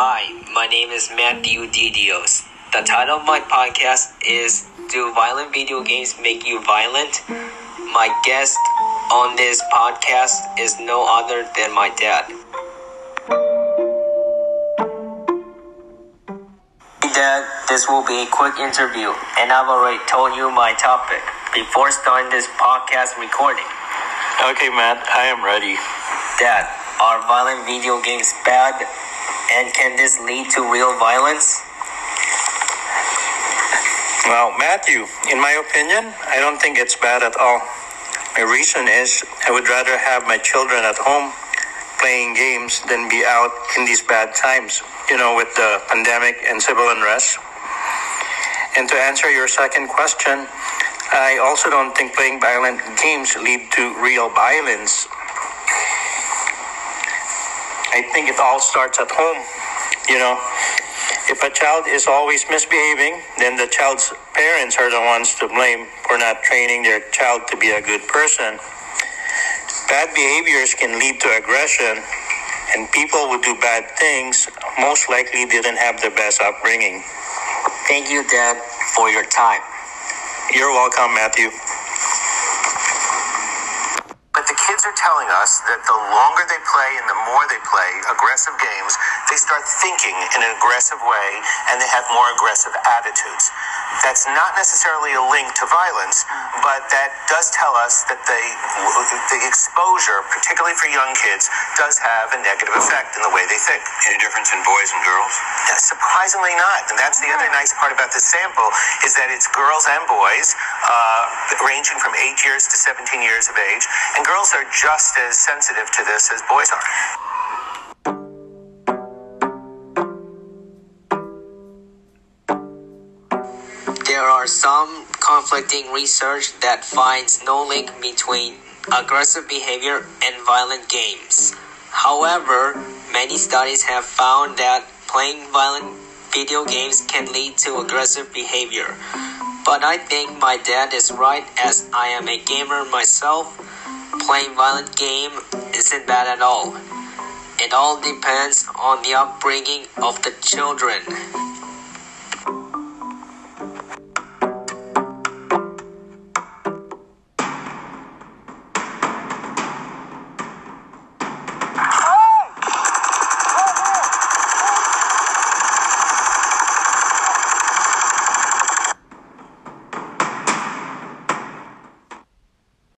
Hi, my name is Matthew Didios. The title of my podcast is Do Violent Video Games Make You Violent? My guest on this podcast is no other than my dad. Hey Dad, this will be a quick interview, and I've already told you my topic before starting this podcast recording. Okay, Matt, I am ready. Dad, are violent video games bad? And can this lead to real violence? Well, Matthew, in my opinion, I don't think it's bad at all. My reason is I would rather have my children at home playing games than be out in these bad times, you know, with the pandemic and civil unrest. And to answer your second question, I also don't think playing violent games lead to real violence. I think it all starts at home. You know, if a child is always misbehaving, then the child's parents are the ones to blame for not training their child to be a good person. Bad behaviors can lead to aggression, and people who do bad things most likely didn't have the best upbringing. Thank you, Dad, for your time. You're welcome, Matthew. But the kids are telling us that the longer they play and the more they play aggressive games, they start thinking in an aggressive way and they have more aggressive attitudes. That's not necessarily a link to violence, but that does tell us that they, the exposure, particularly for young kids, does have a negative effect in the way they think. Any difference in boys and girls? Yeah, surprisingly not. And that's the other nice part about this sample is that it's girls and boys, uh, ranging from 8 years to 17 years of age. And girls are just as sensitive to this as boys are some conflicting research that finds no link between aggressive behavior and violent games. However, many studies have found that playing violent video games can lead to aggressive behavior. But I think my dad is right as I am a gamer myself. Playing violent game isn't bad at all. It all depends on the upbringing of the children.